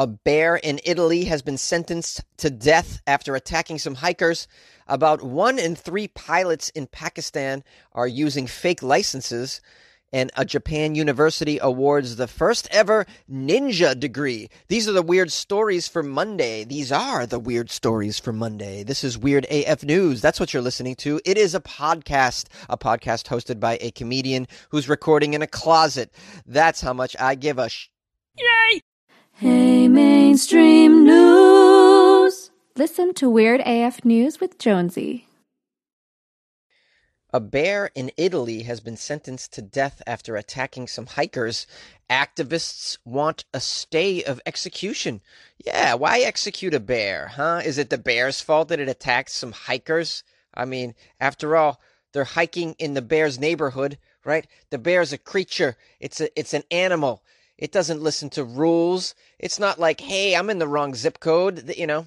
A bear in Italy has been sentenced to death after attacking some hikers. About one in three pilots in Pakistan are using fake licenses. And a Japan university awards the first ever ninja degree. These are the weird stories for Monday. These are the weird stories for Monday. This is Weird AF News. That's what you're listening to. It is a podcast, a podcast hosted by a comedian who's recording in a closet. That's how much I give a sh- Yay! Hey, mainstream news. Listen to Weird AF News with Jonesy. A bear in Italy has been sentenced to death after attacking some hikers. Activists want a stay of execution. Yeah, why execute a bear, huh? Is it the bear's fault that it attacked some hikers? I mean, after all, they're hiking in the bear's neighborhood, right? The bear's a creature. It's a it's an animal. It doesn't listen to rules. It's not like, hey, I'm in the wrong zip code. You know,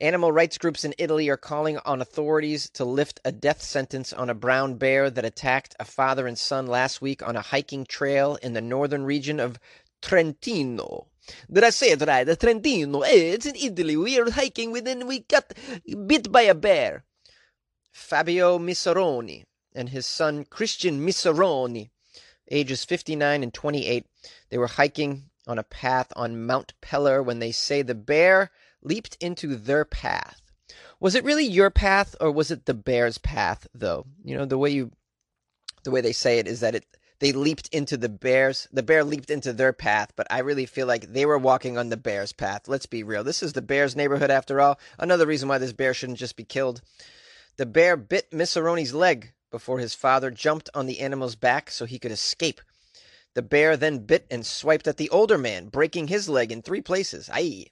animal rights groups in Italy are calling on authorities to lift a death sentence on a brown bear that attacked a father and son last week on a hiking trail in the northern region of Trentino. Did I say it right? The Trentino. Hey, it's in Italy. We are hiking within, we got bit by a bear. Fabio Misseroni and his son Christian Misseroni ages 59 and 28. They were hiking on a path on Mount Peller when they say the bear leaped into their path. Was it really your path or was it the bear's path though? You know, the way you the way they say it is that it they leaped into the bear's the bear leaped into their path, but I really feel like they were walking on the bear's path. Let's be real. This is the bear's neighborhood after all. Another reason why this bear shouldn't just be killed. The bear bit Misseroni's leg before his father jumped on the animal's back so he could escape. The bear then bit and swiped at the older man, breaking his leg in three places. Aye.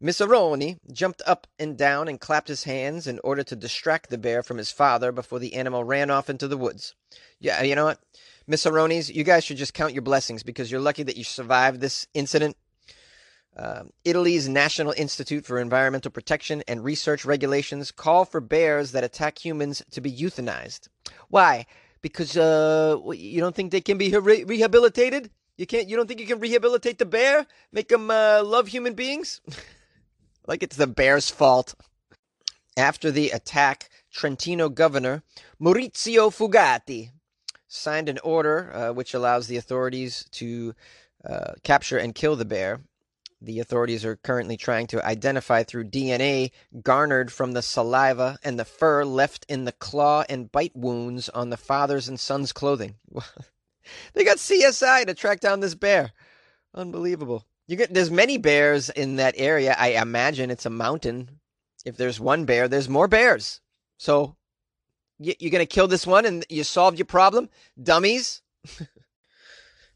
Misseroni jumped up and down and clapped his hands in order to distract the bear from his father before the animal ran off into the woods. Yeah, you know what? Misseronis, you guys should just count your blessings because you're lucky that you survived this incident. Uh, Italy's National Institute for Environmental Protection and Research regulations call for bears that attack humans to be euthanized. Why? Because uh, you don't think they can be re- rehabilitated? You can't. You don't think you can rehabilitate the bear? Make them uh, love human beings? like it's the bear's fault. After the attack, Trentino governor Maurizio Fugatti signed an order uh, which allows the authorities to uh, capture and kill the bear. The authorities are currently trying to identify through DNA garnered from the saliva and the fur left in the claw and bite wounds on the father's and son's clothing. they got CSI to track down this bear. Unbelievable. You get there's many bears in that area. I imagine it's a mountain. If there's one bear, there's more bears. So you're going to kill this one and you solved your problem, dummies.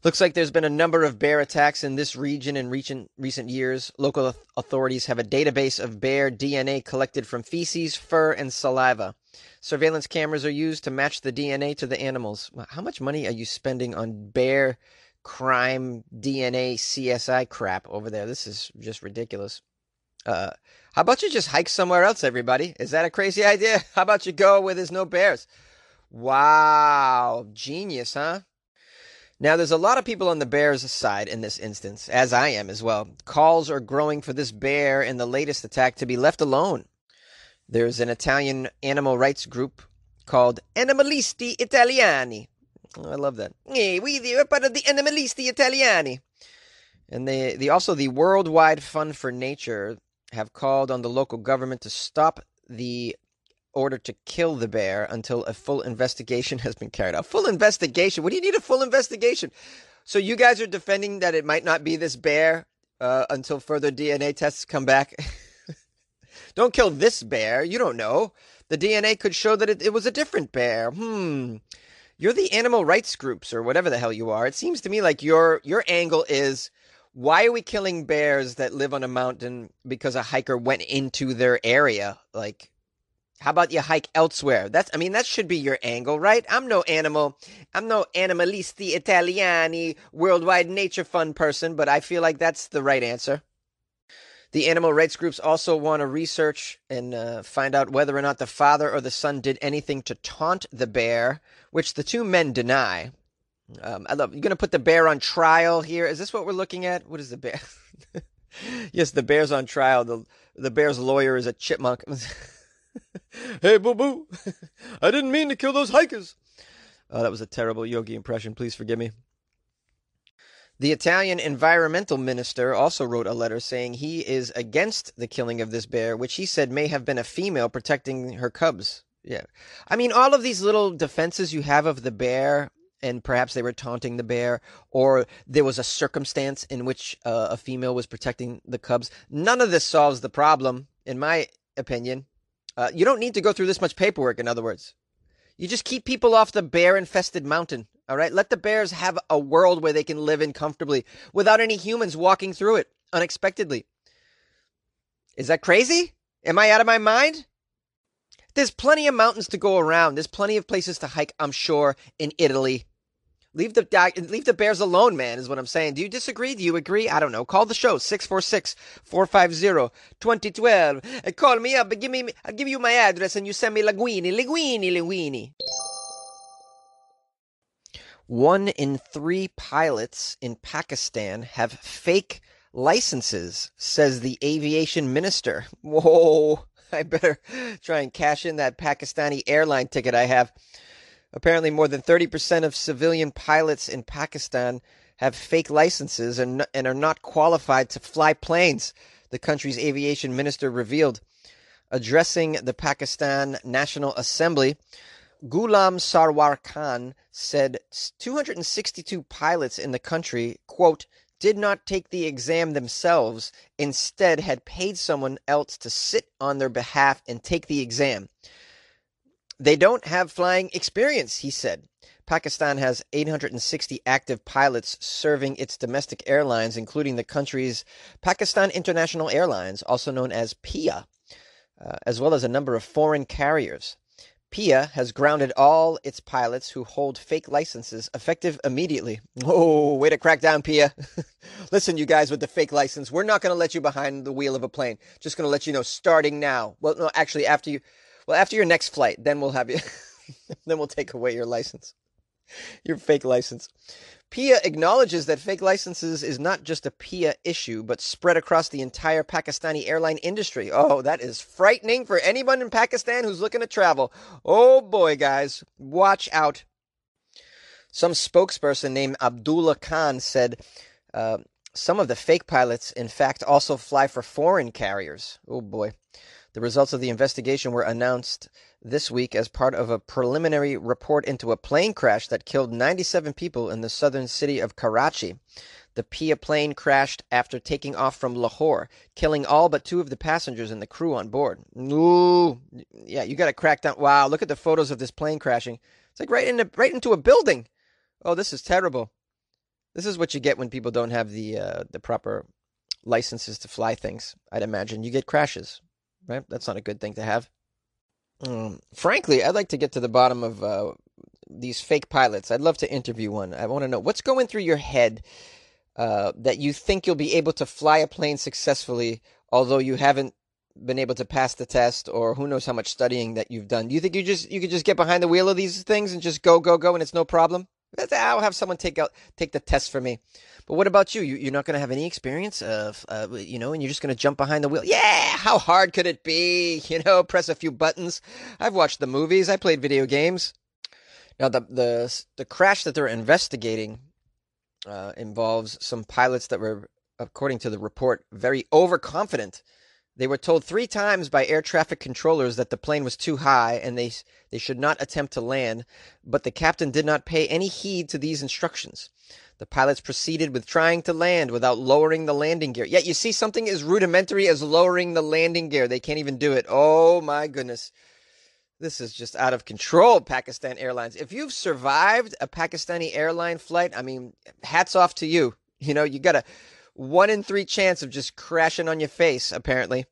Looks like there's been a number of bear attacks in this region in recent, recent years. Local authorities have a database of bear DNA collected from feces, fur, and saliva. Surveillance cameras are used to match the DNA to the animals. How much money are you spending on bear crime DNA CSI crap over there? This is just ridiculous. Uh, how about you just hike somewhere else, everybody? Is that a crazy idea? How about you go where there's no bears? Wow, genius, huh? Now, there's a lot of people on the Bears' side in this instance, as I am as well. Calls are growing for this bear in the latest attack to be left alone. There's an Italian animal rights group called Animalisti Italiani. Oh, I love that. Hey, we are part of the Animalisti Italiani. And they, the, also the Worldwide Fund for Nature have called on the local government to stop the order to kill the bear until a full investigation has been carried out. Full investigation? What do you need a full investigation? So you guys are defending that it might not be this bear uh, until further DNA tests come back? don't kill this bear. You don't know. The DNA could show that it, it was a different bear. Hmm. You're the animal rights groups or whatever the hell you are. It seems to me like your your angle is why are we killing bears that live on a mountain because a hiker went into their area? Like how about you hike elsewhere? That's I mean that should be your angle, right? I'm no animal. I'm no animalisti italiani worldwide nature fund person, but I feel like that's the right answer. The animal rights groups also want to research and uh, find out whether or not the father or the son did anything to taunt the bear, which the two men deny. Um, I love. You're going to put the bear on trial here. Is this what we're looking at? What is the bear? yes, the bear's on trial. The the bear's lawyer is a chipmunk. hey, boo boo! I didn't mean to kill those hikers. Oh, that was a terrible Yogi impression. Please forgive me. The Italian environmental minister also wrote a letter saying he is against the killing of this bear, which he said may have been a female protecting her cubs. Yeah. I mean, all of these little defenses you have of the bear, and perhaps they were taunting the bear, or there was a circumstance in which uh, a female was protecting the cubs. None of this solves the problem, in my opinion. Uh, you don't need to go through this much paperwork, in other words. You just keep people off the bear infested mountain. All right. Let the bears have a world where they can live in comfortably without any humans walking through it unexpectedly. Is that crazy? Am I out of my mind? There's plenty of mountains to go around. There's plenty of places to hike, I'm sure, in Italy. Leave the leave the bears alone, man, is what I'm saying. Do you disagree? Do you agree? I don't know. Call the show 646-450-2012. Call me up give me I'll give you my address and you send me linguini, linguini, linguini. One in three pilots in Pakistan have fake licenses, says the aviation minister. Whoa, I better try and cash in that Pakistani airline ticket I have. Apparently, more than 30% of civilian pilots in Pakistan have fake licenses and, and are not qualified to fly planes, the country's aviation minister revealed. Addressing the Pakistan National Assembly, Ghulam Sarwar Khan said 262 pilots in the country, quote, did not take the exam themselves, instead had paid someone else to sit on their behalf and take the exam. They don't have flying experience, he said. Pakistan has 860 active pilots serving its domestic airlines, including the country's Pakistan International Airlines, also known as PIA, uh, as well as a number of foreign carriers. PIA has grounded all its pilots who hold fake licenses effective immediately. Oh, way to crack down, PIA. Listen, you guys with the fake license, we're not going to let you behind the wheel of a plane. Just going to let you know starting now. Well, no, actually, after you, well, after your next flight, then we'll have you, then we'll take away your license, your fake license. PIA acknowledges that fake licenses is not just a PIA issue, but spread across the entire Pakistani airline industry. Oh, that is frightening for anyone in Pakistan who's looking to travel. Oh boy, guys, watch out. Some spokesperson named Abdullah Khan said uh, some of the fake pilots, in fact, also fly for foreign carriers. Oh boy. The results of the investigation were announced this week as part of a preliminary report into a plane crash that killed 97 people in the southern city of Karachi. The Pia plane crashed after taking off from Lahore, killing all but two of the passengers and the crew on board. Ooh, yeah, you got to crack down. Wow, look at the photos of this plane crashing. It's like right into right into a building. Oh, this is terrible. This is what you get when people don't have the uh, the proper licenses to fly things. I'd imagine you get crashes, right? That's not a good thing to have. Um, frankly, I'd like to get to the bottom of uh, these fake pilots. I'd love to interview one. I want to know what's going through your head uh, that you think you'll be able to fly a plane successfully, although you haven't been able to pass the test, or who knows how much studying that you've done. Do you think you just you could just get behind the wheel of these things and just go go go and it's no problem? I'll have someone take out take the test for me. But what about you? you are not going to have any experience of, uh, you know, and you're just going to jump behind the wheel. Yeah, how hard could it be? You know, press a few buttons. I've watched the movies. I played video games. Now the the the crash that they're investigating uh, involves some pilots that were, according to the report, very overconfident they were told three times by air traffic controllers that the plane was too high and they, they should not attempt to land, but the captain did not pay any heed to these instructions. The pilots proceeded with trying to land without lowering the landing gear. Yet you see something as rudimentary as lowering the landing gear. They can't even do it. Oh my goodness. This is just out of control, Pakistan Airlines. If you've survived a Pakistani airline flight, I mean, hats off to you. You know, you got a one in three chance of just crashing on your face, apparently.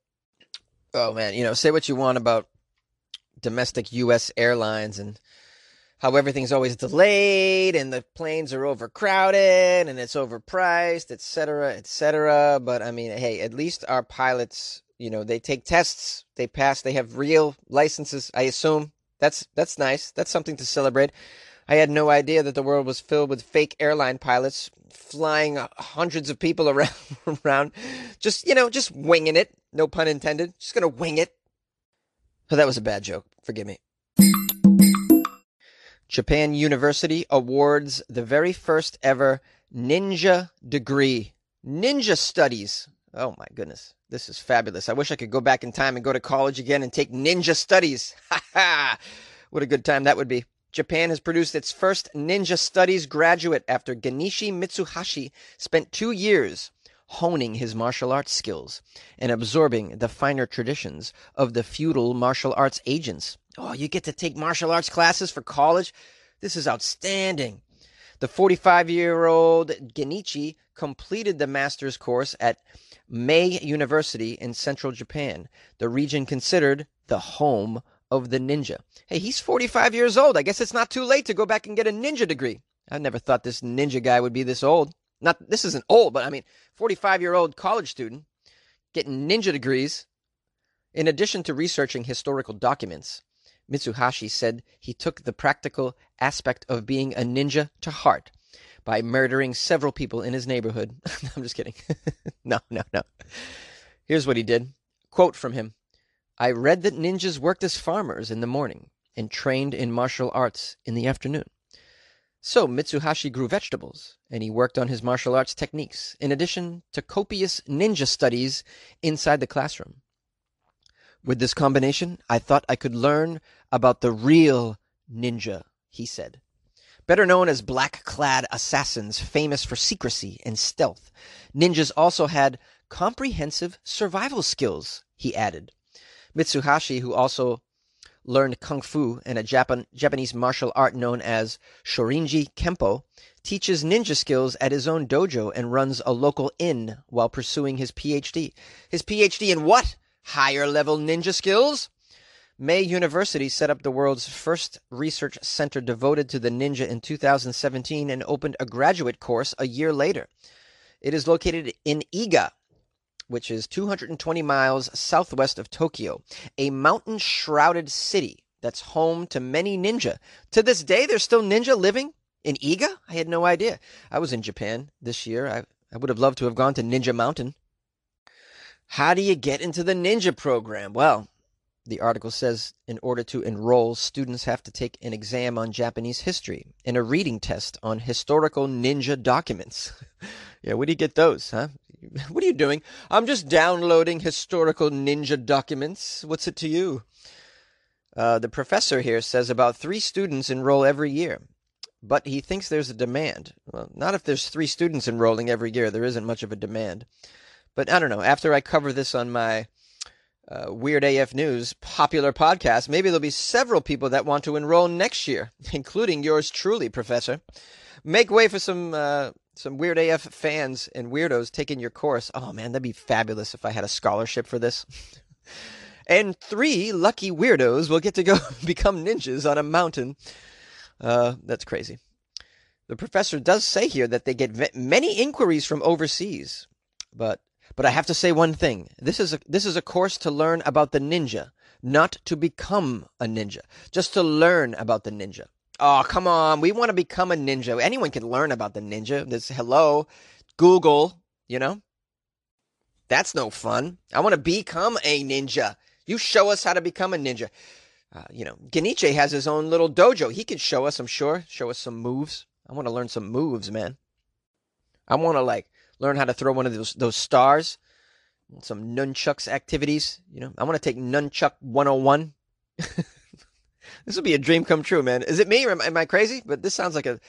Oh man, you know, say what you want about domestic U.S. airlines and how everything's always delayed and the planes are overcrowded and it's overpriced, etc., etc. But I mean, hey, at least our pilots, you know, they take tests, they pass, they have real licenses. I assume that's that's nice. That's something to celebrate. I had no idea that the world was filled with fake airline pilots flying hundreds of people around, around just, you know, just winging it. No pun intended. Just going to wing it. So that was a bad joke. Forgive me. Japan University awards the very first ever ninja degree. Ninja studies. Oh my goodness. This is fabulous. I wish I could go back in time and go to college again and take ninja studies. Ha ha! What a good time that would be. Japan has produced its first ninja studies graduate after Genichi Mitsuhashi spent two years honing his martial arts skills and absorbing the finer traditions of the feudal martial arts agents. Oh, you get to take martial arts classes for college? This is outstanding. The 45 year old Genichi completed the master's course at Mie University in central Japan, the region considered the home of the ninja. Hey, he's 45 years old. I guess it's not too late to go back and get a ninja degree. I never thought this ninja guy would be this old. Not this isn't old, but I mean, 45 year old college student getting ninja degrees. In addition to researching historical documents, Mitsuhashi said he took the practical aspect of being a ninja to heart by murdering several people in his neighborhood. I'm just kidding. no, no, no. Here's what he did. Quote from him I read that ninjas worked as farmers in the morning and trained in martial arts in the afternoon. So Mitsuhashi grew vegetables, and he worked on his martial arts techniques, in addition to copious ninja studies inside the classroom. With this combination, I thought I could learn about the real ninja, he said. Better known as black clad assassins famous for secrecy and stealth, ninjas also had comprehensive survival skills, he added. Mitsuhashi, who also learned kung fu and a Japan, Japanese martial art known as Shorinji Kempo, teaches ninja skills at his own dojo and runs a local inn while pursuing his PhD. His PhD in what? Higher level ninja skills? Mie University set up the world's first research center devoted to the ninja in 2017 and opened a graduate course a year later. It is located in Iga, which is 220 miles southwest of Tokyo, a mountain shrouded city that's home to many ninja. To this day, there's still ninja living in Iga? I had no idea. I was in Japan this year. I, I would have loved to have gone to Ninja Mountain. How do you get into the ninja program? Well, the article says in order to enroll, students have to take an exam on Japanese history and a reading test on historical ninja documents. yeah, where do you get those, huh? What are you doing? I'm just downloading historical ninja documents. What's it to you? Uh, the professor here says about three students enroll every year, but he thinks there's a demand. Well, not if there's three students enrolling every year. There isn't much of a demand. But I don't know. After I cover this on my uh, Weird AF News popular podcast, maybe there'll be several people that want to enroll next year, including yours truly, Professor. Make way for some uh, some Weird AF fans and weirdos taking your course. Oh man, that'd be fabulous if I had a scholarship for this. and three lucky weirdos will get to go become ninjas on a mountain. Uh, that's crazy. The professor does say here that they get many inquiries from overseas, but but I have to say one thing. This is a this is a course to learn about the ninja, not to become a ninja. Just to learn about the ninja. Oh, come on. We want to become a ninja. Anyone can learn about the ninja. This hello, Google, you know? That's no fun. I want to become a ninja. You show us how to become a ninja. Uh, you know, Genichi has his own little dojo. He could show us, I'm sure, show us some moves. I want to learn some moves, man. I want to like learn how to throw one of those those stars. Some nunchucks activities. You know, I want to take nunchuck 101. this would be a dream come true, man. Is it me or am, am I crazy? But this sounds like a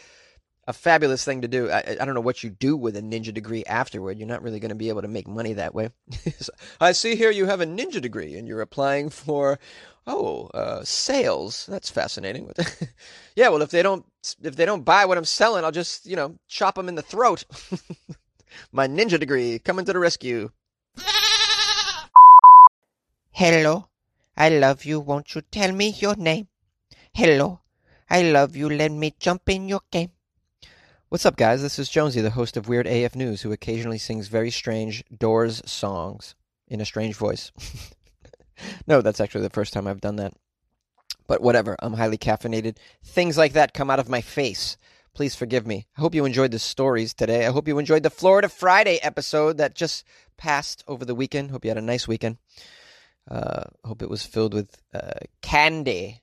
a fabulous thing to do. I, I don't know what you do with a ninja degree afterward. You're not really going to be able to make money that way. so, I see here you have a ninja degree and you're applying for oh uh, sales. That's fascinating. yeah, well if they don't if they don't buy what I'm selling, I'll just you know chop them in the throat. My ninja degree coming to the rescue. Hello, I love you. Won't you tell me your name? Hello, I love you. Let me jump in your game. What's up, guys? This is Jonesy, the host of Weird AF News, who occasionally sings very strange Doors songs in a strange voice. no, that's actually the first time I've done that. But whatever, I'm highly caffeinated. Things like that come out of my face. Please forgive me. I hope you enjoyed the stories today. I hope you enjoyed the Florida Friday episode that just passed over the weekend. Hope you had a nice weekend. Uh, hope it was filled with uh, candy,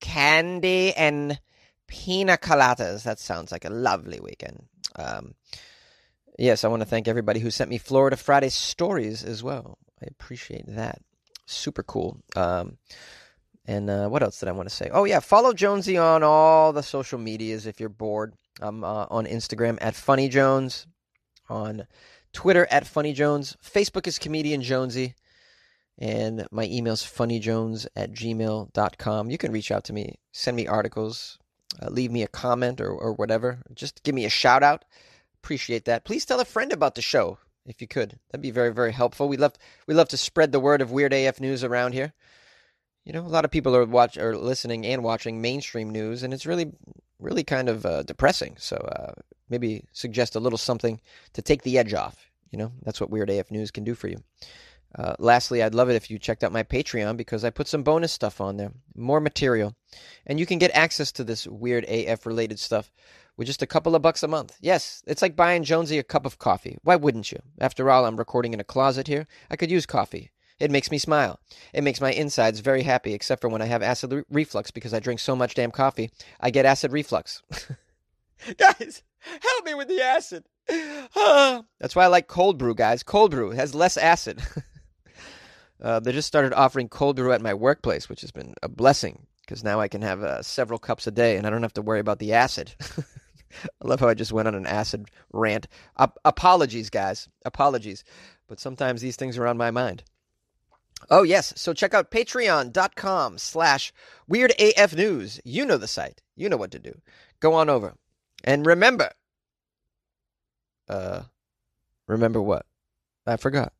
candy and pina coladas. That sounds like a lovely weekend. Um, yes, I want to thank everybody who sent me Florida Friday stories as well. I appreciate that. Super cool. Um, and uh, what else did I want to say? Oh, yeah, follow Jonesy on all the social medias if you're bored. I'm uh, on Instagram at Funny Jones, on Twitter at Funny Jones. Facebook is Comedian Jonesy. And my email is funnyjones at gmail.com. You can reach out to me, send me articles, uh, leave me a comment or, or whatever. Just give me a shout out. Appreciate that. Please tell a friend about the show if you could. That'd be very, very helpful. We love we love to spread the word of Weird AF news around here. You know, a lot of people are watch are listening and watching mainstream news, and it's really, really kind of uh, depressing. So uh, maybe suggest a little something to take the edge off. You know, that's what Weird AF News can do for you. Uh, lastly, I'd love it if you checked out my Patreon because I put some bonus stuff on there, more material, and you can get access to this weird AF related stuff with just a couple of bucks a month. Yes, it's like buying Jonesy a cup of coffee. Why wouldn't you? After all, I'm recording in a closet here. I could use coffee. It makes me smile. It makes my insides very happy, except for when I have acid re- reflux because I drink so much damn coffee. I get acid reflux. guys, help me with the acid. That's why I like cold brew, guys. Cold brew has less acid. uh, they just started offering cold brew at my workplace, which has been a blessing because now I can have uh, several cups a day and I don't have to worry about the acid. I love how I just went on an acid rant. apologies, guys. Apologies. But sometimes these things are on my mind. Oh, yes. So check out patreon.com slash weirdafnews. You know the site. You know what to do. Go on over. And remember, uh, remember what? I forgot.